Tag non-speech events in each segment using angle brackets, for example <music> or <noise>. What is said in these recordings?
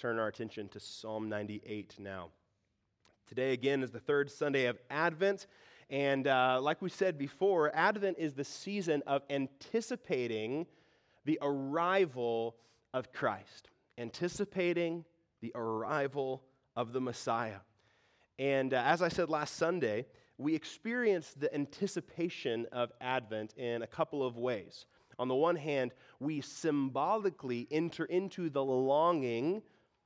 turn our attention to Psalm 98 now. Today, again, is the third Sunday of Advent. And uh, like we said before, Advent is the season of anticipating the arrival of Christ, anticipating the arrival of the Messiah. And uh, as I said last Sunday, we experience the anticipation of Advent in a couple of ways. On the one hand, we symbolically enter into the longing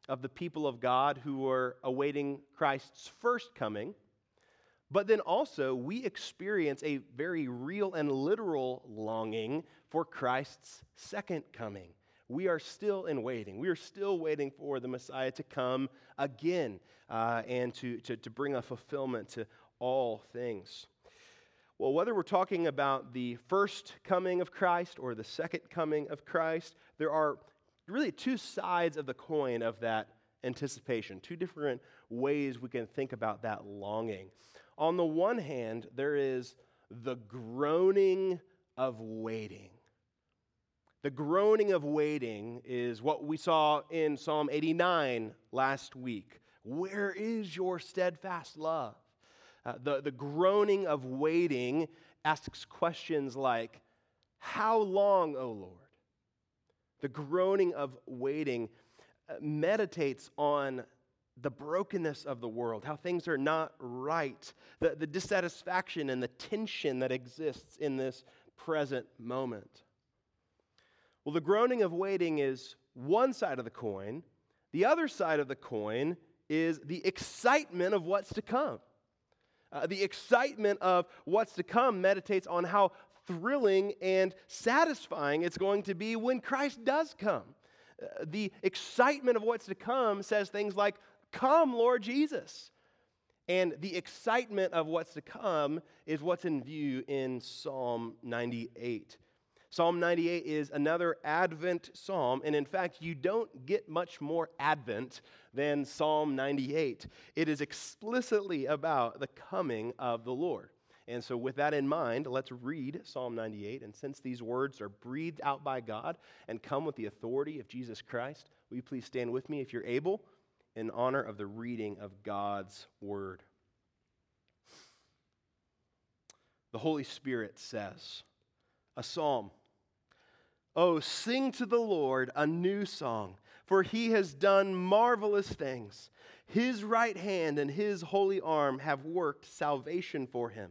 of the people of God who are awaiting Christ's first coming. But then also, we experience a very real and literal longing for Christ's second coming. We are still in waiting. We are still waiting for the Messiah to come again uh, and to, to, to bring a fulfillment to all things. Well, whether we're talking about the first coming of Christ or the second coming of Christ, there are really two sides of the coin of that anticipation, two different ways we can think about that longing. On the one hand, there is the groaning of waiting. The groaning of waiting is what we saw in Psalm 89 last week. Where is your steadfast love? Uh, the, the groaning of waiting asks questions like, How long, O Lord? The groaning of waiting uh, meditates on the brokenness of the world, how things are not right, the, the dissatisfaction and the tension that exists in this present moment. Well, the groaning of waiting is one side of the coin. The other side of the coin is the excitement of what's to come. Uh, the excitement of what's to come meditates on how thrilling and satisfying it's going to be when Christ does come. Uh, the excitement of what's to come says things like, Come, Lord Jesus. And the excitement of what's to come is what's in view in Psalm 98. Psalm 98 is another Advent psalm, and in fact, you don't get much more Advent than Psalm 98. It is explicitly about the coming of the Lord. And so, with that in mind, let's read Psalm 98. And since these words are breathed out by God and come with the authority of Jesus Christ, will you please stand with me if you're able in honor of the reading of God's word? The Holy Spirit says, a psalm. Oh, sing to the Lord a new song, for he has done marvelous things. His right hand and his holy arm have worked salvation for him.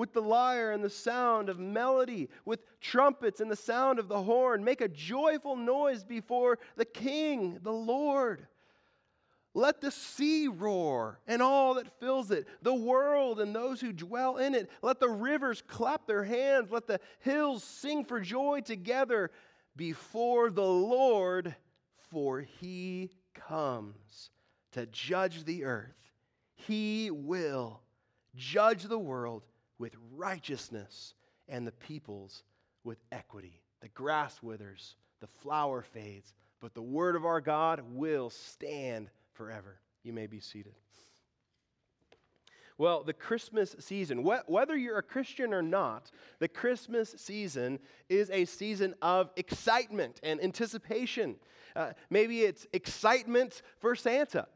with the lyre and the sound of melody, with trumpets and the sound of the horn. Make a joyful noise before the King, the Lord. Let the sea roar and all that fills it, the world and those who dwell in it. Let the rivers clap their hands. Let the hills sing for joy together before the Lord, for he comes to judge the earth. He will judge the world with righteousness and the peoples with equity. The grass withers, the flower fades, but the word of our God will stand forever. You may be seated. Well, the Christmas season, whether you're a Christian or not, the Christmas season is a season of excitement and anticipation. Uh, maybe it's excitement for Santa,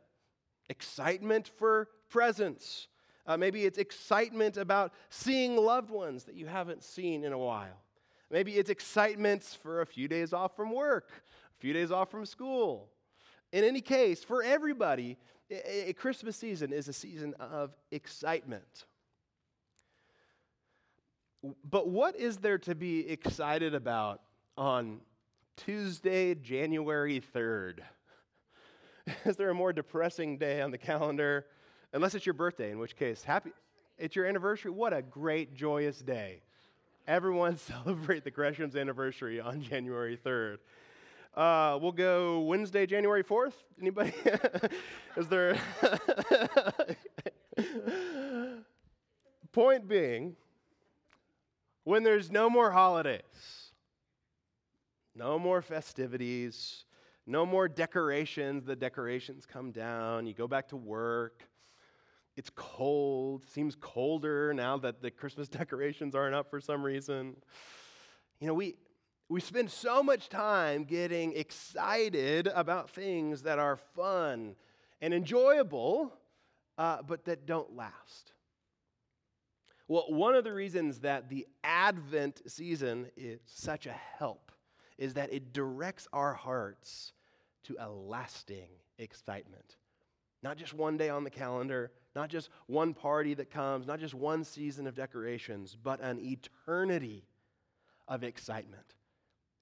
excitement for presents, uh, maybe it's excitement about seeing loved ones that you haven't seen in a while. Maybe it's excitement for a few days off from work, a few days off from school. In any case, for everybody, a Christmas season is a season of excitement. But what is there to be excited about on Tuesday, January 3rd? <laughs> Is there a more depressing day on the calendar Unless it's your birthday, in which case, happy. It's your anniversary. What a great, joyous day. Everyone <laughs> celebrate the Gresham's anniversary on January 3rd. Uh, we'll go Wednesday, January 4th. Anybody? <laughs> Is there. <laughs> Point being, when there's no more holidays, no more festivities, no more decorations, the decorations come down, you go back to work. It's cold, seems colder now that the Christmas <laughs> decorations aren't up for some reason. You know, we, we spend so much time getting excited about things that are fun and enjoyable, uh, but that don't last. Well, one of the reasons that the Advent season is such a help is that it directs our hearts to a lasting excitement. Not just one day on the calendar, not just one party that comes, not just one season of decorations, but an eternity of excitement.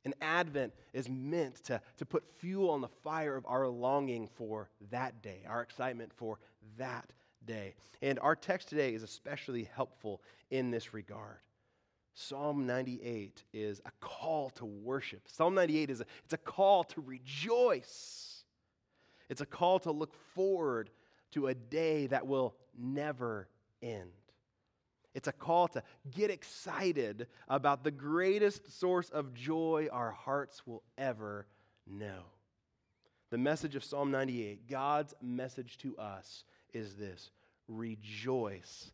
An Advent is meant to, to put fuel on the fire of our longing for that day, our excitement for that day. And our text today is especially helpful in this regard. Psalm 98 is a call to worship. Psalm 98 is a, it's a call to rejoice. It's a call to look forward to a day that will never end. It's a call to get excited about the greatest source of joy our hearts will ever know. The message of Psalm 98, God's message to us, is this rejoice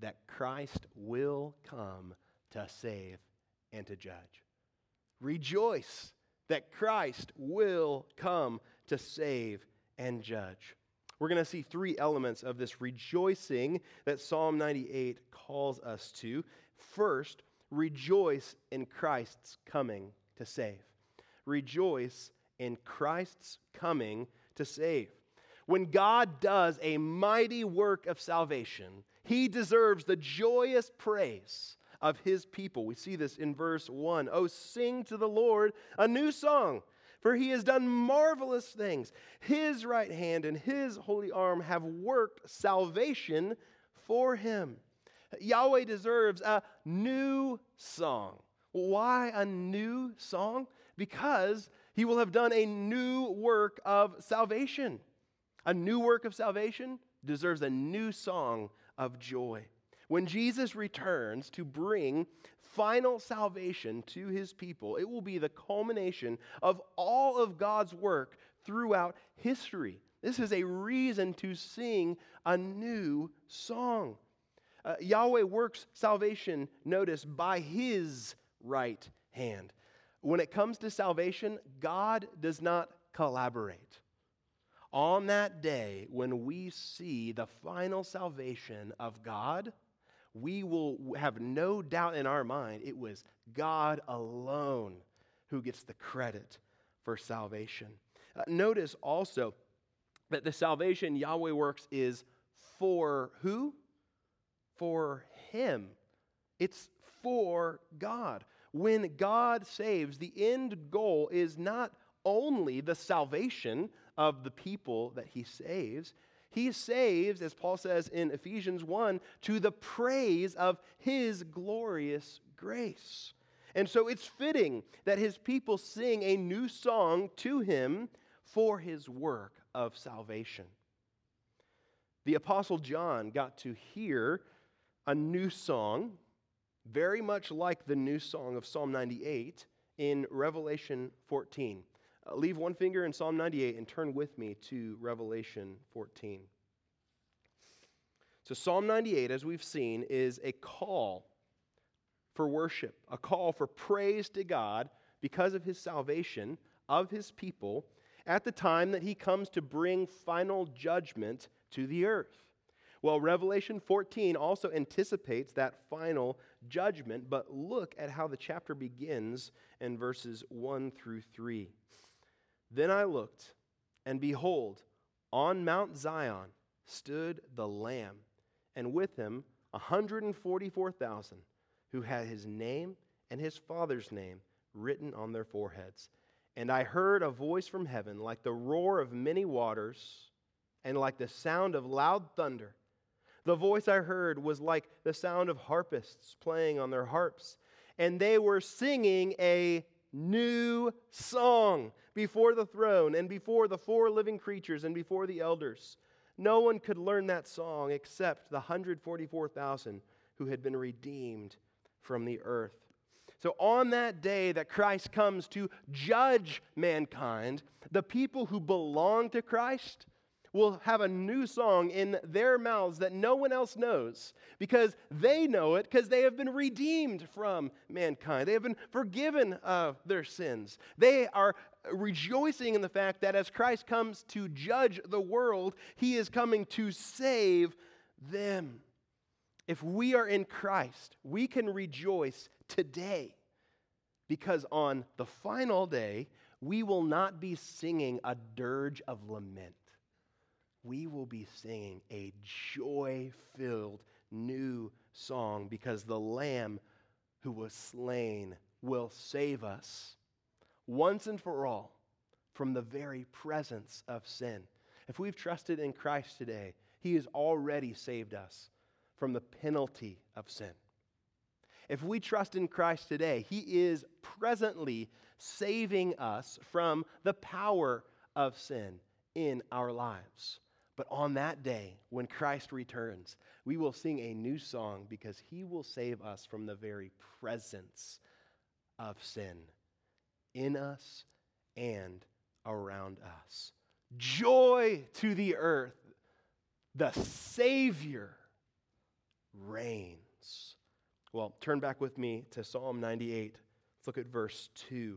that Christ will come to save and to judge. Rejoice that Christ will come to save and judge. We're going to see three elements of this rejoicing that Psalm 98 calls us to. First, rejoice in Christ's coming to save. Rejoice in Christ's coming to save. When God does a mighty work of salvation, he deserves the joyous praise of his people. We see this in verse 1. Oh, sing to the Lord a new song, for he has done marvelous things. His right hand and his holy arm have worked salvation for him. Yahweh deserves a new song. Why a new song? Because he will have done a new work of salvation. A new work of salvation deserves a new song of joy. When Jesus returns to bring final salvation to his people, it will be the culmination of all of God's work throughout history. This is a reason to sing a new song. Uh, Yahweh works salvation, notice, by his right hand. When it comes to salvation, God does not collaborate on that day when we see the final salvation of God, we will have no doubt in our mind it was God alone who gets the credit for salvation. Uh, notice also that the salvation Yahweh works is for who? For Him. It's for God. When God saves, the end goal is not only the salvation of the people that he saves. He saves, as Paul says in Ephesians 1, to the praise of his glorious grace. And so it's fitting that his people sing a new song to him for his work of salvation. The Apostle John got to hear a new song, very much like the new song of Psalm 98, in Revelation 14. Uh, leave one finger in Psalm 98 and turn with me to Revelation 14. So, Psalm 98, as we've seen, is a call for worship, a call for praise to God because of his salvation of his people at the time that he comes to bring final judgment to the earth. Well, Revelation 14 also anticipates that final judgment, but look at how the chapter begins in verses 1 through 3. Then I looked, and behold, on Mount Zion stood the Lamb, and with him 144,000 who had his name and his father's name written on their foreheads. And I heard a voice from heaven like the roar of many waters and like the sound of loud thunder. The voice I heard was like the sound of harpists playing on their harps, and they were singing a new song before the throne and before the four living creatures and before the elders. No one could learn that song except the 144,000 who had been redeemed from the earth. So, on that day that Christ comes to judge mankind, the people who belong to Christ will have a new song in their mouths that no one else knows because they know it because they have been redeemed from mankind. They have been forgiven of their sins. They are rejoicing in the fact that as Christ comes to judge the world, he is coming to save them. If we are in Christ, we can rejoice today because on the final day, we will not be singing a dirge of lament we will be singing a joy filled new song because the Lamb who was slain will save us once and for all from the very presence of sin. If we've trusted in Christ today, He has already saved us from the penalty of sin. If we trust in Christ today, He is presently saving us from the power of sin in our lives. But on that day, when Christ returns, we will sing a new song because he will save us from the very presence of sin in us and around us. Joy to the earth, the Savior reigns. Well, turn back with me to Psalm 98. Let's look at verse 2.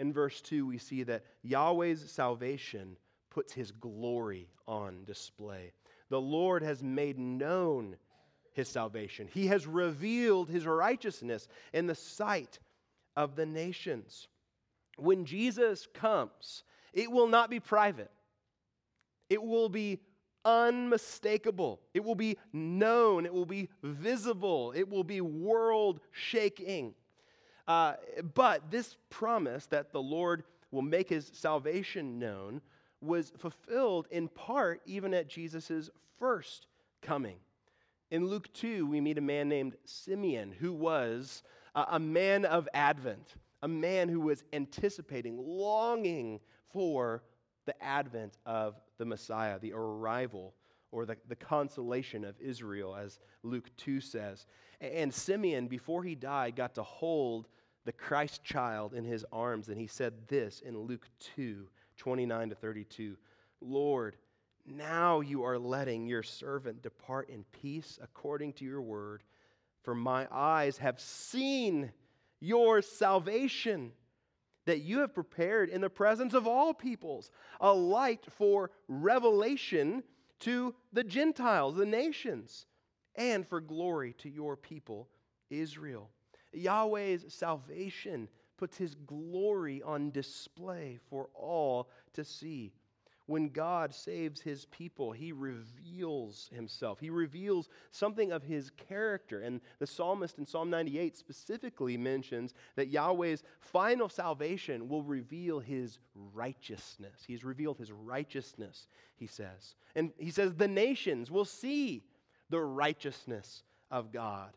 In verse 2, we see that Yahweh's salvation puts his glory on display. The Lord has made known his salvation, he has revealed his righteousness in the sight of the nations. When Jesus comes, it will not be private. It will be unmistakable. It will be known. It will be visible. It will be world shaking. Uh, but this promise that the Lord will make his salvation known was fulfilled in part even at Jesus' first coming. In Luke 2, we meet a man named Simeon who was uh, a man of Advent, a man who was anticipating, longing for the advent of the Messiah, the arrival or the, the consolation of Israel, as Luke 2 says. And Simeon, before he died, got to hold the Christ child in his arms, and he said this in Luke 2 29 to 32. Lord, now you are letting your servant depart in peace according to your word, for my eyes have seen your salvation that you have prepared in the presence of all peoples, a light for revelation to the Gentiles, the nations, and for glory to your people, Israel. Yahweh's salvation puts his glory on display for all to see. When God saves his people, he reveals himself. He reveals something of his character. And the psalmist in Psalm 98 specifically mentions that Yahweh's final salvation will reveal his righteousness. He's revealed his righteousness, he says. And he says the nations will see the righteousness of God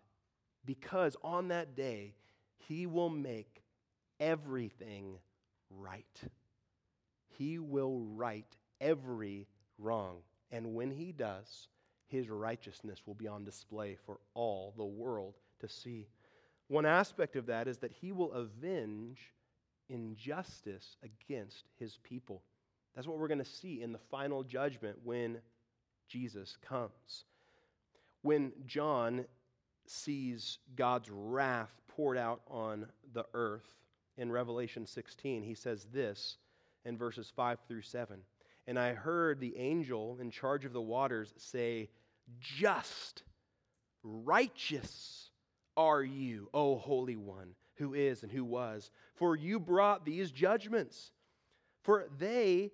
because on that day, he will make everything right. He will right every wrong. And when he does, his righteousness will be on display for all the world to see. One aspect of that is that he will avenge injustice against his people. That's what we're going to see in the final judgment when Jesus comes. When John sees God's wrath poured out on the earth, in Revelation 16, he says this in verses 5 through 7. And I heard the angel in charge of the waters say, Just, righteous are you, O Holy One, who is and who was, for you brought these judgments. For they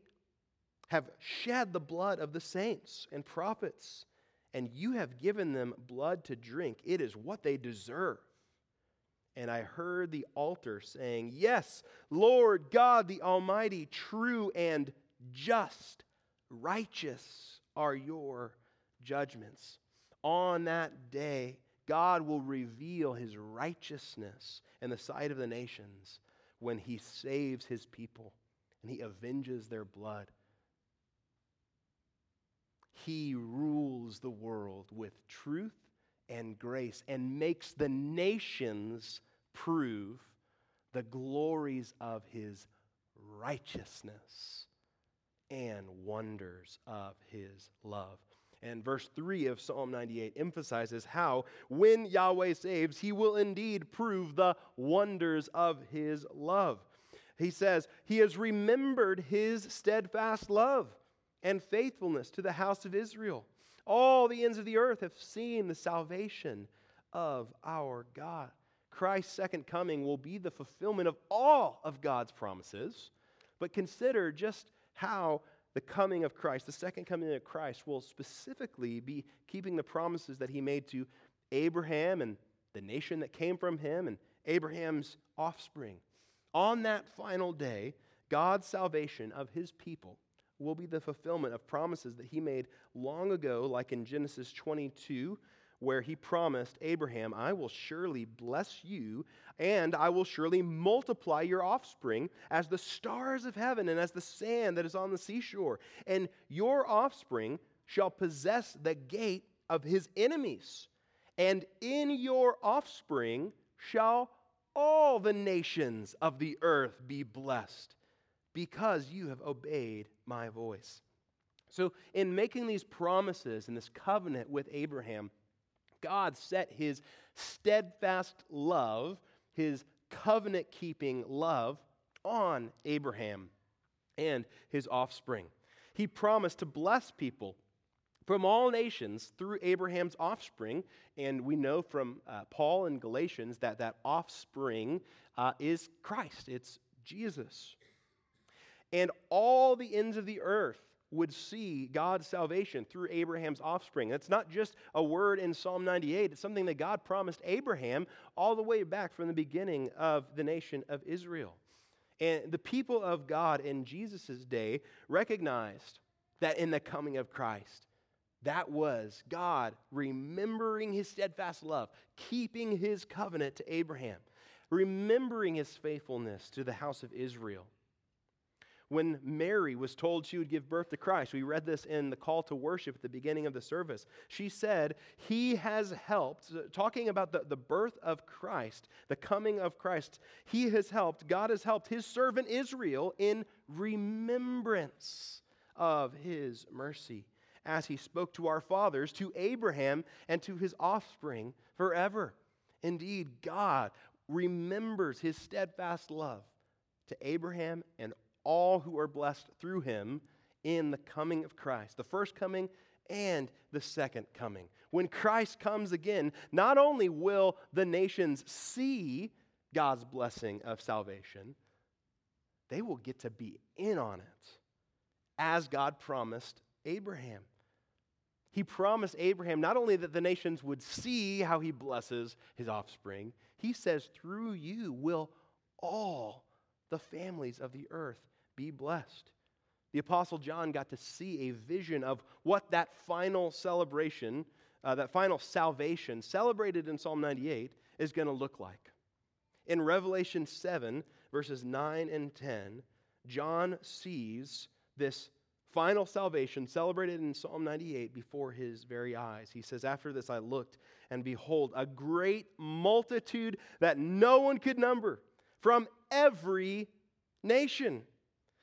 have shed the blood of the saints and prophets, and you have given them blood to drink. It is what they deserve and I heard the altar saying, Yes, Lord God the Almighty, true and just, righteous are your judgments. On that day, God will reveal his righteousness in the sight of the nations when he saves his people and he avenges their blood. He rules the world with truth and grace and makes the nations prove the glories of his righteousness and wonders of his love. And verse 3 of Psalm 98 emphasizes how, when Yahweh saves, he will indeed prove the wonders of his love. He says, He has remembered his steadfast love and faithfulness to the house of Israel. All the ends of the earth have seen the salvation of our God. Christ's second coming will be the fulfillment of all of God's promises. But consider just how the coming of Christ, the second coming of Christ, will specifically be keeping the promises that he made to Abraham and the nation that came from him and Abraham's offspring. On that final day, God's salvation of his people will be the fulfillment of promises that he made long ago, like in Genesis 22, where he promised Abraham, I will surely bless you, and I will surely multiply your offspring as the stars of heaven and as the sand that is on the seashore. And your offspring shall possess the gate of his enemies. And in your offspring shall all the nations of the earth be blessed, because you have obeyed my voice. So, in making these promises and this covenant with Abraham, God set his steadfast love, his covenant keeping love, on Abraham and his offspring. He promised to bless people from all nations through Abraham's offspring. And we know from uh, Paul in Galatians that that offspring uh, is Christ, it's Jesus. And all the ends of the earth would see God's salvation through Abraham's offspring. That's not just a word in Psalm 98, it's something that God promised Abraham all the way back from the beginning of the nation of Israel. And the people of God in Jesus' day recognized that in the coming of Christ, that was God remembering his steadfast love, keeping his covenant to Abraham, remembering his faithfulness to the house of Israel when Mary was told she would give birth to Christ. We read this in the call to worship at the beginning of the service. She said, He has helped, talking about the, the birth of Christ, the coming of Christ. He has helped, God has helped His servant Israel in remembrance of His mercy, as He spoke to our fathers, to Abraham, and to his offspring forever. Indeed, God remembers His steadfast love to Abraham and all who are blessed through him in the coming of Christ, the first coming and the second coming. When Christ comes again, not only will the nations see God's blessing of salvation, they will get to be in on it as God promised Abraham. He promised Abraham not only that the nations would see how he blesses his offspring, he says, through you will all the families of the earth be blessed. The Apostle John got to see a vision of what that final celebration, uh, that final salvation celebrated in Psalm 98 is going to look like. In Revelation 7, verses 9 and 10, John sees this final salvation celebrated in Psalm 98 before his very eyes. He says, After this I looked, and behold, a great multitude that no one could number from every nation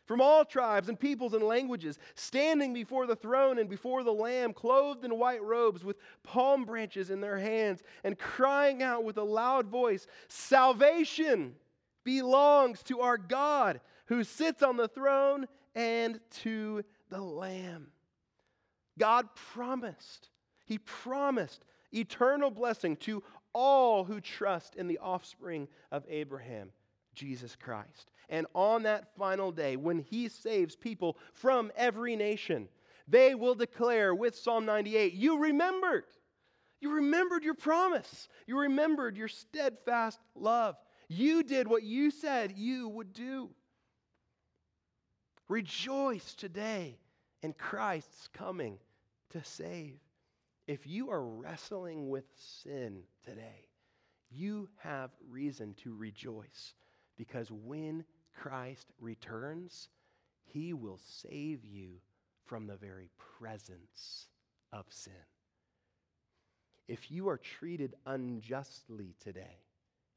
from all tribes and peoples and languages, standing before the throne and before the Lamb, clothed in white robes with palm branches in their hands, and crying out with a loud voice Salvation belongs to our God who sits on the throne and to the Lamb. God promised, He promised eternal blessing to all who trust in the offspring of Abraham, Jesus Christ. And on that final day, when he saves people from every nation, they will declare with Psalm 98 You remembered. You remembered your promise. You remembered your steadfast love. You did what you said you would do. Rejoice today in Christ's coming to save. If you are wrestling with sin today, you have reason to rejoice because when Christ returns, he will save you from the very presence of sin. If you are treated unjustly today,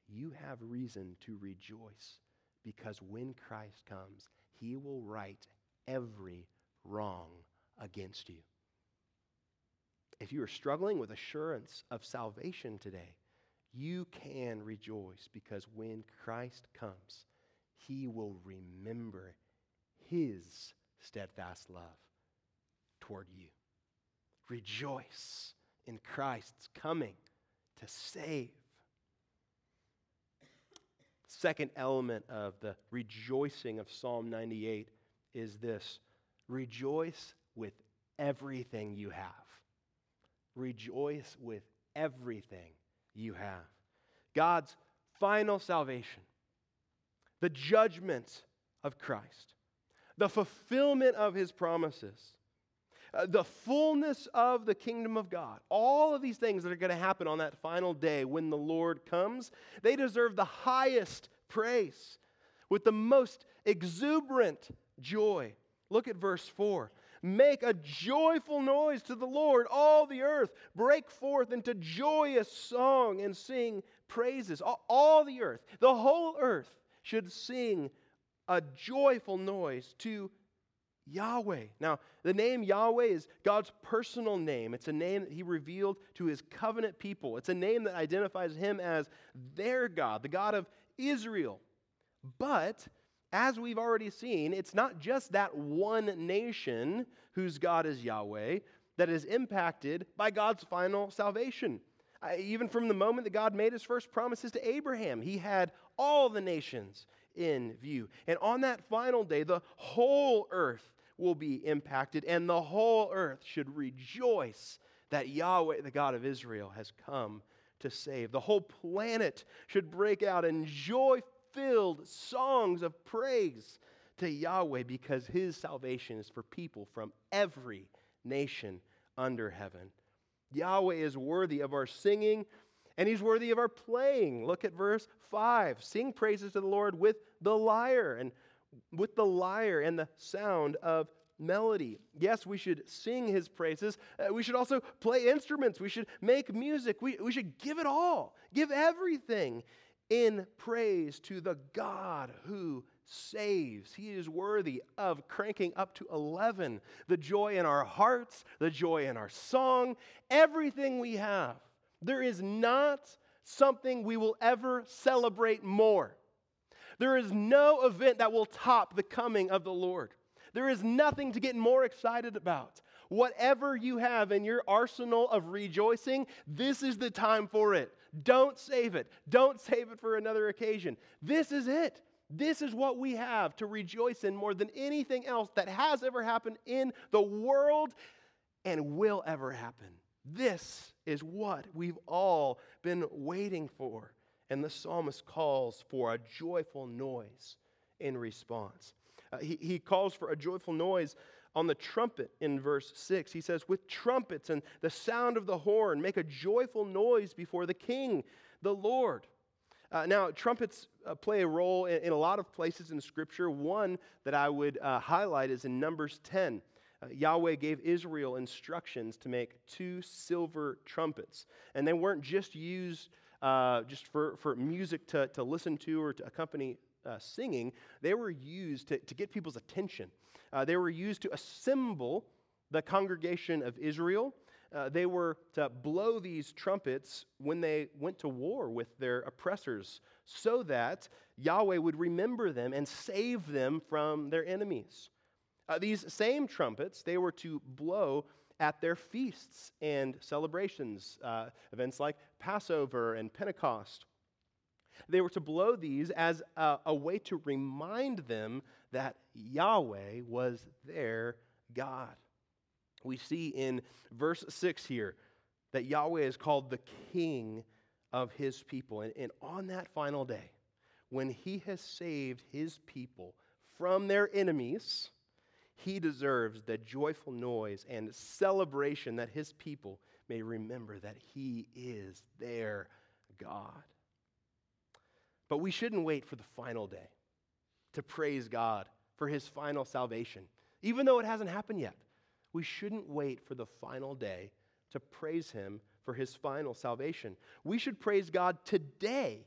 you have reason to rejoice because when Christ comes, he will right every wrong against you. If you are struggling with assurance of salvation today, you can rejoice because when Christ comes, he will remember his steadfast love toward you. Rejoice in Christ's coming to save. Second element of the rejoicing of Psalm 98 is this rejoice with everything you have. Rejoice with everything you have. God's final salvation, the judgment of Christ, the fulfillment of his promises, uh, the fullness of the kingdom of God, all of these things that are going to happen on that final day when the Lord comes, they deserve the highest praise with the most exuberant joy. Look at verse 4. Make a joyful noise to the Lord, all the earth. Break forth into joyous song and sing praises. All, all, the earth, the whole earth, should sing a joyful noise to Yahweh. Now, the name Yahweh is God's personal name. It's a name that He revealed to His covenant people. It's a name that identifies Him as their God, the God of Israel. But as we've already seen, it's not just that one nation whose God is Yahweh that is impacted by God's final salvation. Uh, even from the moment that God made his first promises to Abraham, he had all the nations in view. And on that final day, the whole earth will be impacted, and the whole earth should rejoice that Yahweh, the God of Israel, has come to save. The whole planet should break out in joy filled songs of praise to Yahweh because his salvation is for people from every nation under heaven. Yahweh is worthy of our singing and he's worthy of our playing. Look at verse 5. Sing praises to the Lord with the lyre and with the lyre and the sound of melody. Yes, we should sing his praises. Uh, we should also play instruments. We should make music. We, we should give it all, give everything in praise to the God who saves. He is worthy of cranking up to 11. The joy in our hearts, the joy in our song, everything we have. There is not something we will ever celebrate more. There is no event that will top the coming of the Lord. There is nothing to get more excited about. Whatever you have in your arsenal of rejoicing, this is the time for it. Don't save it. Don't save it for another occasion. This is it. This is what we have to rejoice in more than anything else that has ever happened in the world and will ever happen. This is what we've all been waiting for. And the psalmist calls for a joyful noise in response. Uh, he, he calls for a joyful noise on the trumpet in verse 6. He says, With trumpets and the sound of the horn, make a joyful noise before the king, the Lord. Uh, now, trumpets uh, play a role in, in, a lot of places in Scripture. One that I would uh, highlight is in Numbers 10. Uh, Yahweh gave Israel instructions to make two silver trumpets. And they weren't just used uh, just for, for music to, to listen to or to accompany uh, singing, they were used to, to get people's attention. They were used to assemble the congregation of Israel. Uh, they were to blow these trumpets when they went to war with their oppressors so that Yahweh would remember them and save them from their enemies. Uh, these same trumpets, they were to blow at their feasts and celebrations, uh, events like Passover and Pentecost. They were to blow these as a, a way to remind them that Yahweh was their God. We see in verse 6 here that Yahweh is called the King of his people. And, and on that final day, when he has saved his people from their enemies, he deserves the joyful noise and celebration that his people may remember that he is their God. But we shouldn't wait for the final day to praise God for his final salvation. Even though it hasn't happened yet, we shouldn't wait for the final day to praise him for his final salvation. We should praise God today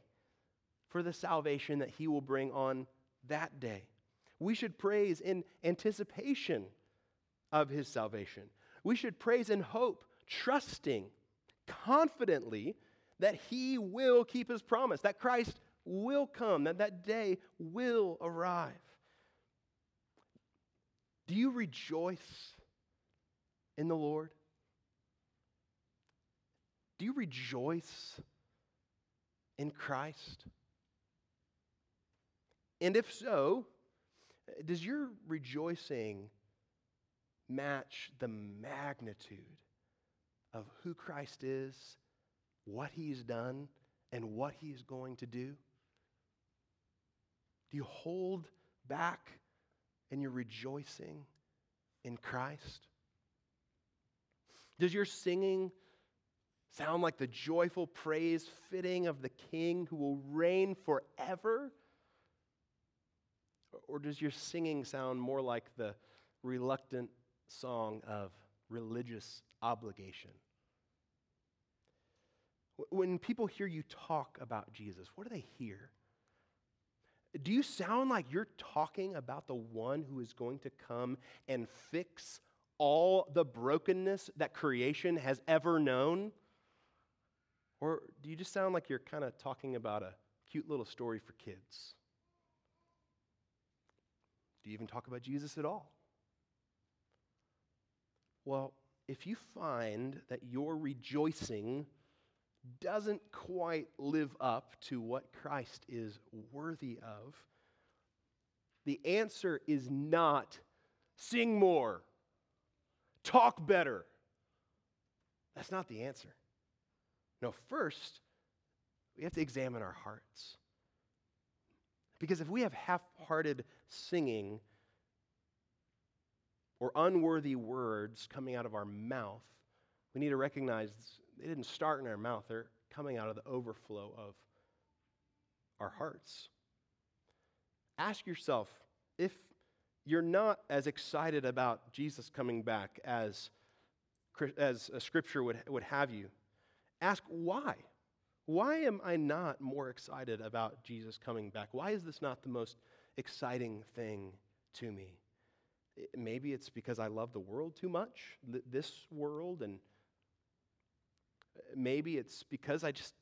for the salvation that he will bring on that day. We should praise in anticipation of his salvation. We should praise in hope, trusting confidently that he will keep his promise, that Christ will come, that that day will arrive. Do you rejoice in the Lord? Do you rejoice in Christ? And if so, does your rejoicing match the magnitude of who Christ is, what he's done, and what he's going to do? Do you hold back in your rejoicing in Christ? Does your singing sound like the joyful praise fitting of the King who will reign forever? Or does your singing sound more like the reluctant song of religious obligation? When people hear you talk about Jesus, what do they hear? Do you sound like you're talking about the one who is going to come and fix all the brokenness that creation has ever known? Or do you just sound like you're kind of talking about a cute little story for kids? Do you even talk about Jesus at all? Well, if you find that your rejoicing doesn't quite live up to what Christ is worthy of, the answer is not sing more, talk better. That's not the answer. No, first, we have to examine our hearts. Because if we have half hearted singing or unworthy words coming out of our mouth, we need to recognize they didn't start in our mouth, they're coming out of the overflow of our hearts. Ask yourself if you're not as excited about Jesus coming back as, as a scripture would, would have you, ask why. Why am I not more excited about Jesus coming back? Why is this not the most exciting thing to me? Maybe it's because I love the world too much, this world, and uh, maybe it's because I just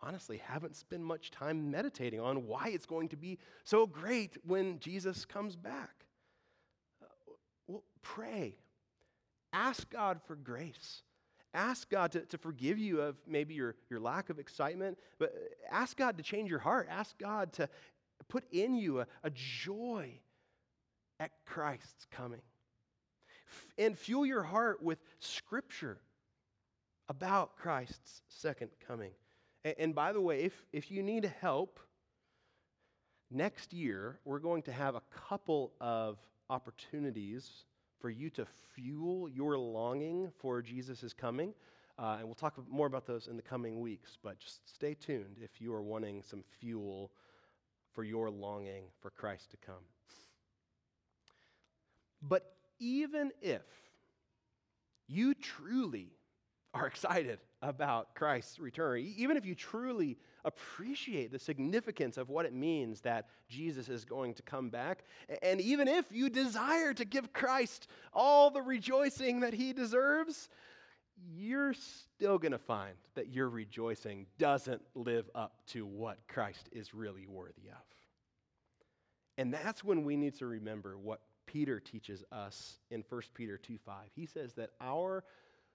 honestly haven't spent much time meditating on why it's going to be so great when Jesus comes back. Pray. Ask God for grace. Ask God to, to forgive you of maybe your, your lack of excitement, but ask God to change your heart. Ask God to put in you a, a joy at Christ's coming. F- and fuel your heart with Scripture about Christ's second coming. And, and by the way, if, if you need help, next year we're going to have a couple of opportunities for you to fuel your longing for Jesus' coming. Uh, and we'll talk more about those in the coming weeks, but just stay tuned if you are wanting some fuel for your longing for Christ to come. But even if you truly are excited about Christ's return, even if you truly appreciate the significance of what it means that Jesus is going to come back, and even if you desire to give Christ all the rejoicing that he deserves, you're still going to find that your rejoicing doesn't live up to what Christ is really worthy of. And that's when we need to remember what Peter teaches us in 1 Peter 2 5. He says that our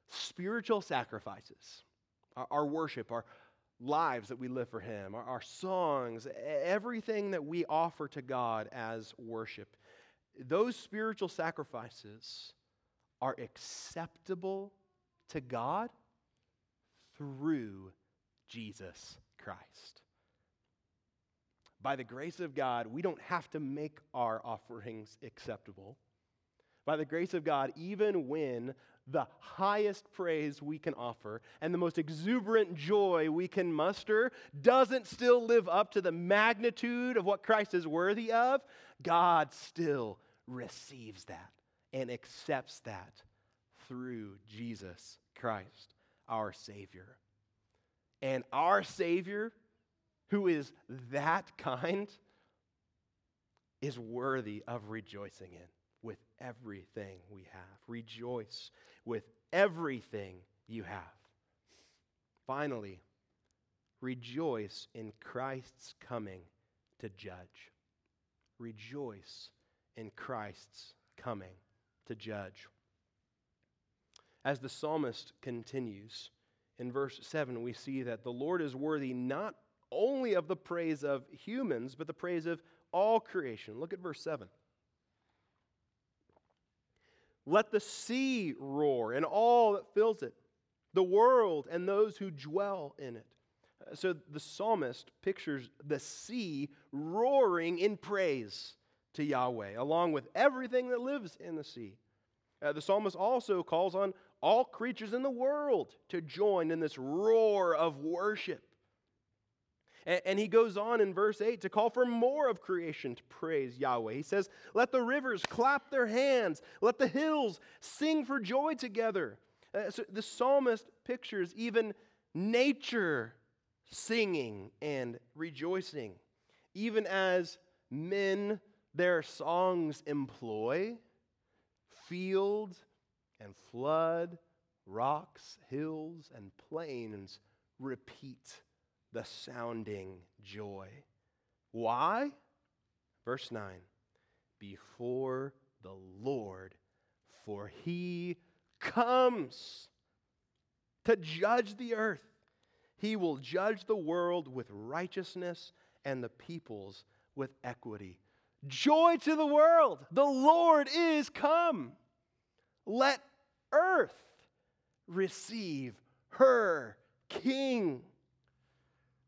spiritual sacrifices, our, our worship, our lives that we live for Him, our, our songs, everything that we offer to God as worship, those spiritual sacrifices are acceptable to God through Jesus Christ. By the grace of God, we don't have to make our offerings acceptable. By the grace of God, even when the highest praise we can offer and the most exuberant joy we can muster doesn't still live up to the magnitude of what Christ is worthy of, God still receives that and accepts that through Jesus Christ, our Savior. And our Savior, who is that kind, is worthy of rejoicing in with everything we have. Rejoice with everything you have. Finally, rejoice in Christ's coming to judge. Rejoice in Christ's coming to judge. As the psalmist continues, in verse 7, we see that the Lord is worthy not only of the praise of humans, but the praise of all creation. Look at verse 7. Let the sea roar and all that fills it, the world and those who dwell in it. Uh, so the psalmist pictures the sea roaring in praise to Yahweh, along with everything that lives in the sea. Uh, the psalmist also calls on all creatures in the world to join in this roar of worship. And, he goes on in verse 8 to call for more of creation to praise Yahweh. He says, Let the rivers clap their hands, let the hills sing for joy together. Uh, so the psalmist pictures even nature singing and rejoicing, even as men their songs employ, field and flood, rocks, hills, and plains repeat the sounding joy. Why? Verse 9 Before the Lord, for he comes to judge the earth. He will judge the world with righteousness and the peoples with equity. Joy to the world! The Lord is come. Let earth receive her king.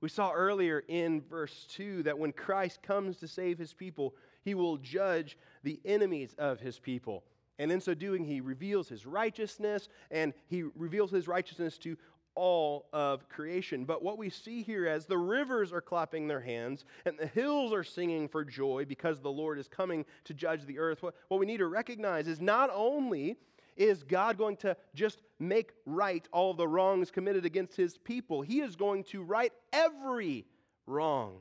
We saw earlier in verse 2 that when Christ comes to save his people, he will judge the enemies of his people. And in so doing, he reveals his righteousness and he reveals his righteousness to all of creation. But what we see here as the rivers are clapping their hands and the hills are singing for joy because the Lord is coming to judge the earth, what, what we need to recognize is not only is God going to just make right all the wrongs committed against his people? He is going to right every wrong.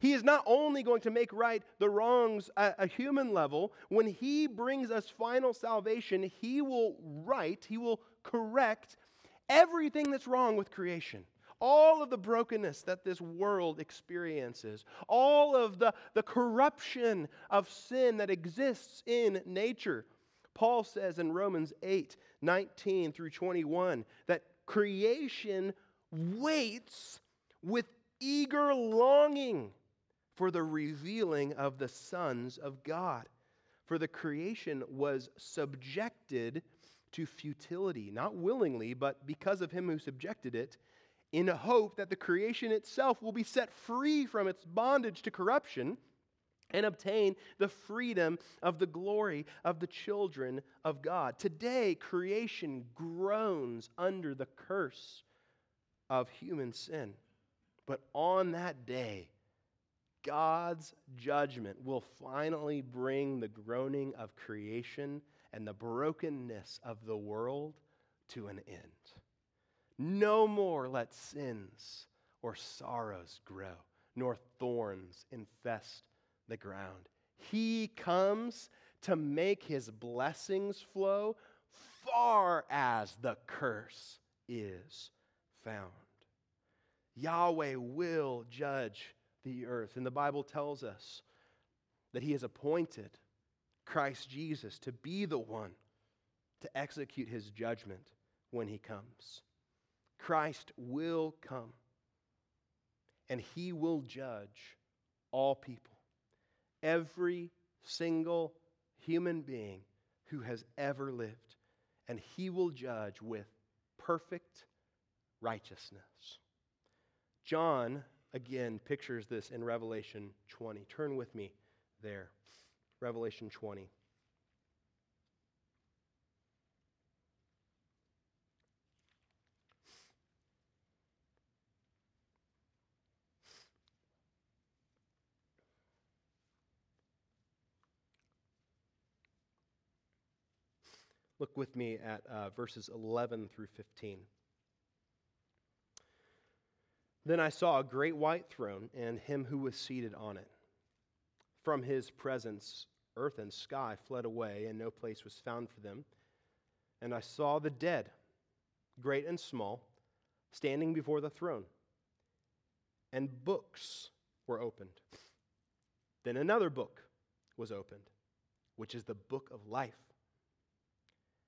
He is not only going to make right the wrongs at a human level, when he brings us final salvation, he will right, he will correct everything that's wrong with creation all of the brokenness that this world experiences, all of the, the corruption of sin that exists in nature. Paul says in Romans 8 19 through 21 that creation waits with eager longing for the revealing of the sons of God. For the creation was subjected to futility, not willingly, but because of him who subjected it, in a hope that the creation itself will be set free from its bondage to corruption and obtain the freedom of the glory of the children of God. Today, creation groans under the curse of human sin. But on that day, God's judgment will finally bring the groaning of creation and the brokenness of the world to an end. No more let sins or sorrows grow, nor thorns infest the ground. He comes to make his blessings flow far as the curse is found. Yahweh will judge the earth. And the Bible tells us that he has appointed Christ Jesus to be the one to execute his judgment when he comes. Christ will come and he will judge all people every single human being who has ever lived, and he will judge with perfect righteousness. John, again, pictures this in Revelation 20. Turn with me there. Revelation 20. Look with me at uh, verses 11 through 15. Then I saw a great white throne and him who was seated on it. From his presence, earth and sky fled away, and no place was found for them. And I saw the dead, great and small, standing before the throne. And books were opened. Then another book was opened, which is the book of life.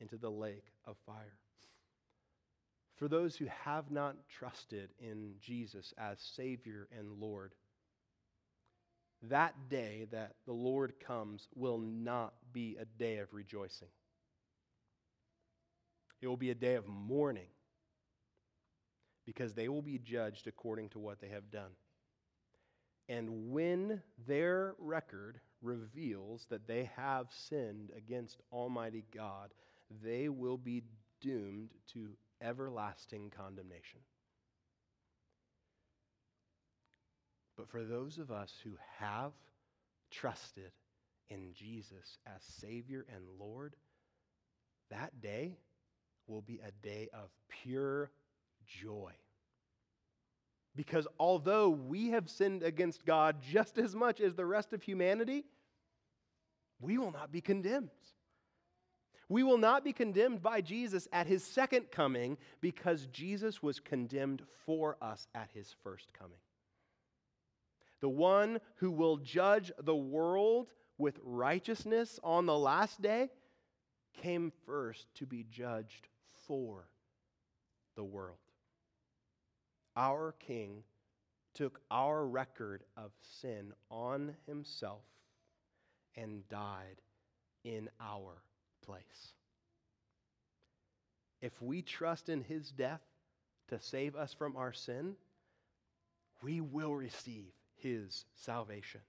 into the lake of fire. For those who have not trusted in Jesus as Savior and Lord, that day that the Lord comes will not be a day of rejoicing. It will be a day of mourning because they will be judged according to what they have done. And when their record reveals that they have sinned against Almighty God, they will be doomed to everlasting condemnation. But for those of us who have trusted in Jesus as Savior and Lord, that day will be a day of pure joy. Because although we have sinned against God just as much as the rest of humanity, we will not be condemned. We will not be condemned by Jesus at his second coming because Jesus was condemned for us at his first coming. The one who will judge the world with righteousness on the last day came first to be judged for the world. Our King took our record of sin on himself and died in our place. If we trust in his death to save us from our sin, we will receive his salvation.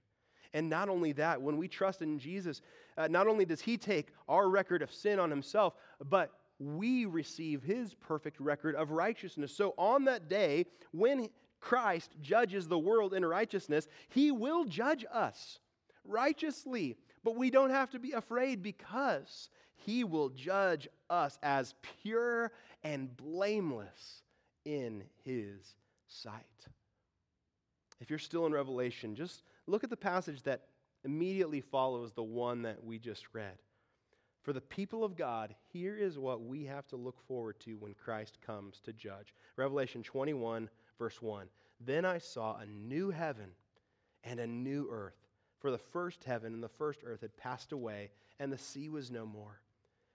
And not only that, when we trust in Jesus, uh, not only does he take our record of sin on himself, but we receive his perfect record of righteousness. So on that day, when Christ judges the world in righteousness, he will judge us righteously. But we don't have to be afraid because he will judge us as pure and blameless in his sight. If you're still in Revelation, just look at the passage that immediately follows the one that we just read. For the people of God, here is what we have to look forward to when Christ comes to judge. Revelation 21, verse 1. Then I saw a new heaven and a new earth. For the first heaven and the first earth had passed away, and the sea was no more.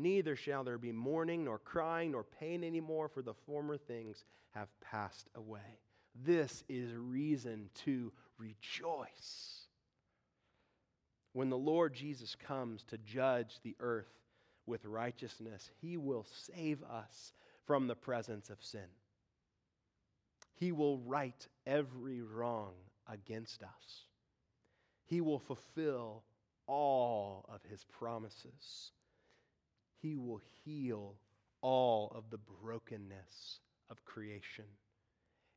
Neither shall there be mourning, nor crying, nor pain anymore, for the former things have passed away. This is reason to rejoice. When the Lord Jesus comes to judge the earth with righteousness, he will save us from the presence of sin. He will right every wrong against us. He will fulfill all of his promises. He will heal all of the brokenness of creation.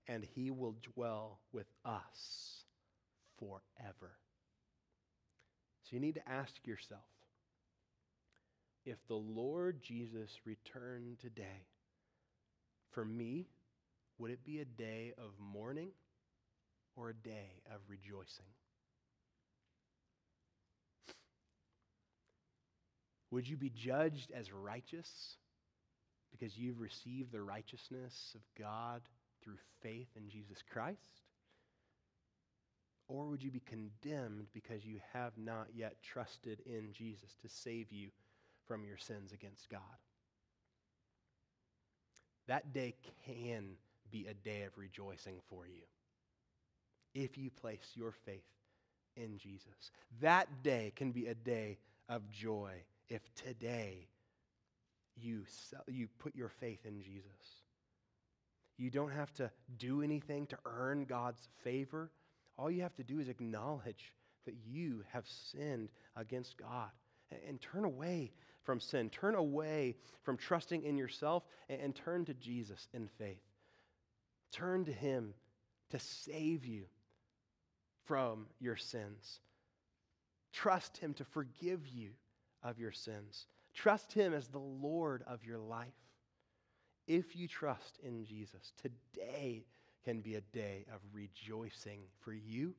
And he will dwell with us forever. So you need to ask yourself if the Lord Jesus returned today, for me, would it be a day of mourning or a day of rejoicing? Would you be judged as righteous because you've received the righteousness of God through faith in Jesus Christ? Or would you be condemned because you have not yet trusted in Jesus to save you from your sins against God? That day can be a day of rejoicing for you if you place your faith in Jesus. That day can be a day of joy if today you, you put your faith in Jesus. You don't have to do anything to earn God's favor. All you have to do is acknowledge that you have sinned against God and, and turn away from sin. Turn away from trusting in yourself and, and turn to Jesus in faith. Turn to Him to save you from your sins. Trust Him to forgive you of your sins. Trust Him as the Lord of your life. If you trust in Jesus, today can be a day of rejoicing for you.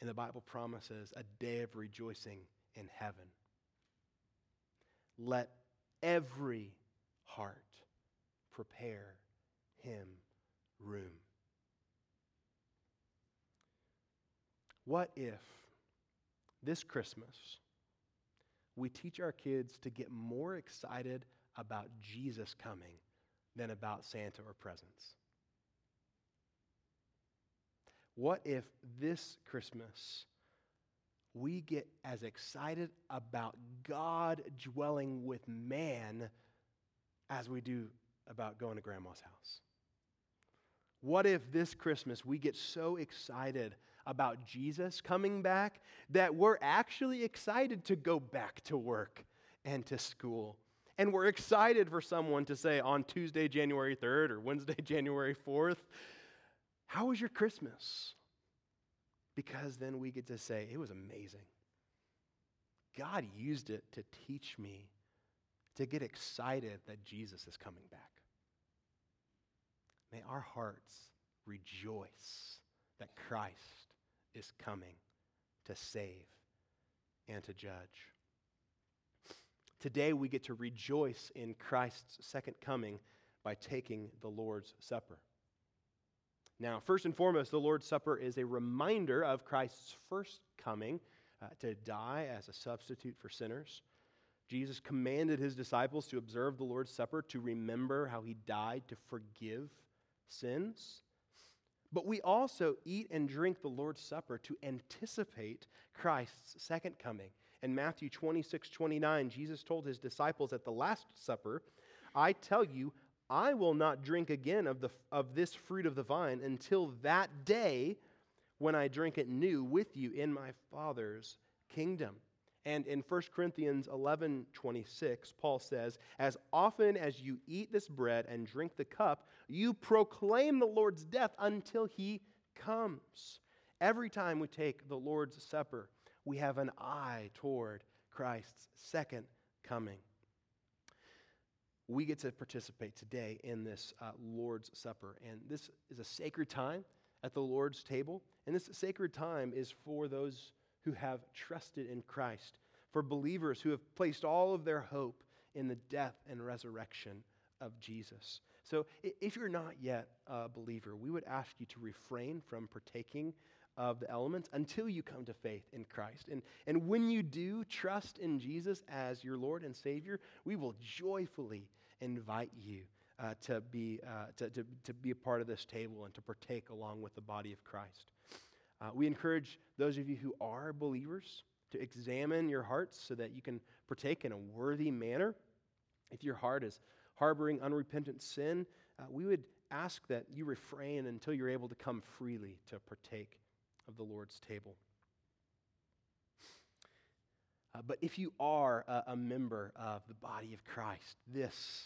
And the Bible promises a day of rejoicing in heaven. Let every heart prepare him room. What if this Christmas we teach our kids to get more excited about Jesus coming than about Santa or presents? What if this Christmas we get as excited about God dwelling with man as we do about going to grandma's house? What if this Christmas we get so excited about Jesus coming back that we're actually excited to go back to work and to school? And we're excited for someone to say on Tuesday, January 3rd or Wednesday, <laughs> January 4th, How was your Christmas? because then we get to say, it was amazing. God used it to teach me to get excited that Jesus is coming back. May our hearts rejoice that Christ is coming to save and to judge. Today we get to rejoice in Christ's second coming by taking the Lord's Supper. Now, first and foremost, the Lord's Supper is a reminder of Christ's first coming uh, to die as a substitute for sinners. Jesus commanded his disciples to observe the Lord's Supper to remember how he died to forgive sins. But we also eat and drink the Lord's Supper to anticipate Christ's second coming. In Matthew 26, 29, Jesus told his disciples at the Last Supper, I tell you, I will not drink again of, the, of this fruit of the vine until that day when I drink it new with you in my Father's kingdom. And in 1 Corinthians 11 26, Paul says, As often as you eat this bread and drink the cup, you proclaim the Lord's death until he comes. Every time we take the Lord's Supper, we have an eye toward Christ's second coming we get to participate today in this uh, Lord's Supper. And this is a sacred time at the Lord's table. And this sacred time is for those who have trusted in Christ, for believers who have placed all of their hope in the death and resurrection of Jesus. So if you're not yet a believer, we would ask you to refrain from partaking of the elements until you come to faith in Christ. And, and when you do trust in Jesus as your Lord and Savior, we will joyfully invite you uh, to, be, uh, to, to, to be a part of this table and to partake along with the body of Christ. Uh, we encourage those of you who are believers to examine your hearts so that you can partake in a worthy manner. If your heart is harboring unrepentant sin, uh, we would ask that you refrain until you're able to come freely to partake of the Lord's table. Uh, but if you are a, a member of the body of Christ, this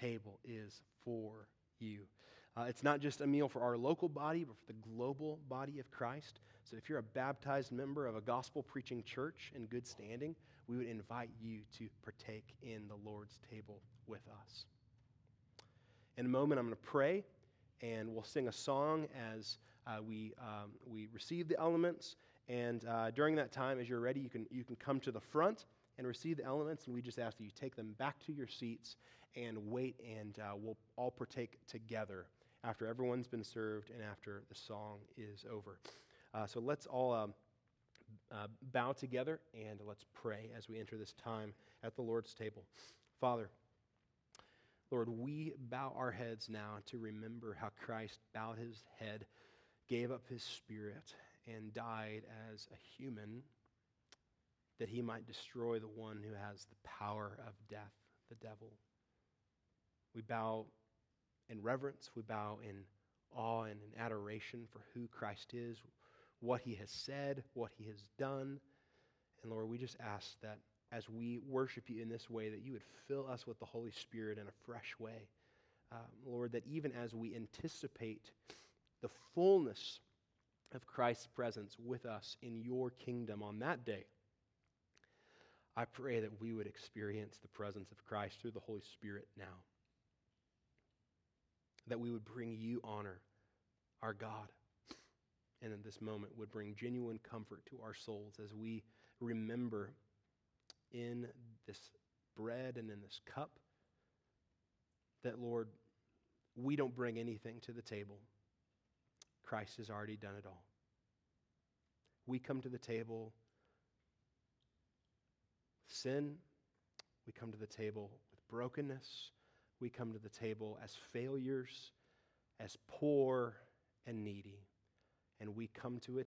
table is for you. Uh, it's not just a meal for our local body, but for the global body of Christ. So if you're a baptized member of a gospel preaching church in good standing, we would invite you to partake in the Lord's table with us. In a moment, I'm going to pray, and we'll sing a song as uh, we, um, we receive the elements. And uh, during that time, as you're ready, you can, you can come to the front and receive the elements, and we just ask that you take them back to your seats and wait, and uh, we'll all partake together after everyone's been served and after the song is over. Uh, so let's all um, uh, bow together and let's pray as we enter this time at the Lord's table. Father, Lord, we bow our heads now to remember how Christ bowed his head, gave up his spirit, and died as a human that he might destroy the one who has the power of death, the devil. We bow in reverence, we bow in awe and in adoration for who Christ is, what he has said, what he has done. And Lord, we just ask that as we worship you in this way, that you would fill us with the Holy Spirit in a fresh way. Um, Lord, that even as we anticipate the fullness of Christ's presence with us in your kingdom on that day, I pray that we would experience the presence of Christ through the Holy Spirit now. That we would bring you honor, our God, and in this moment would bring genuine comfort to our souls as we remember in this bread and in this cup that, Lord, we don't bring anything to the table. Christ has already done it all. We come to the table sin. We come to the table with brokenness. We come to the table as failures, as poor and needy. And we come to a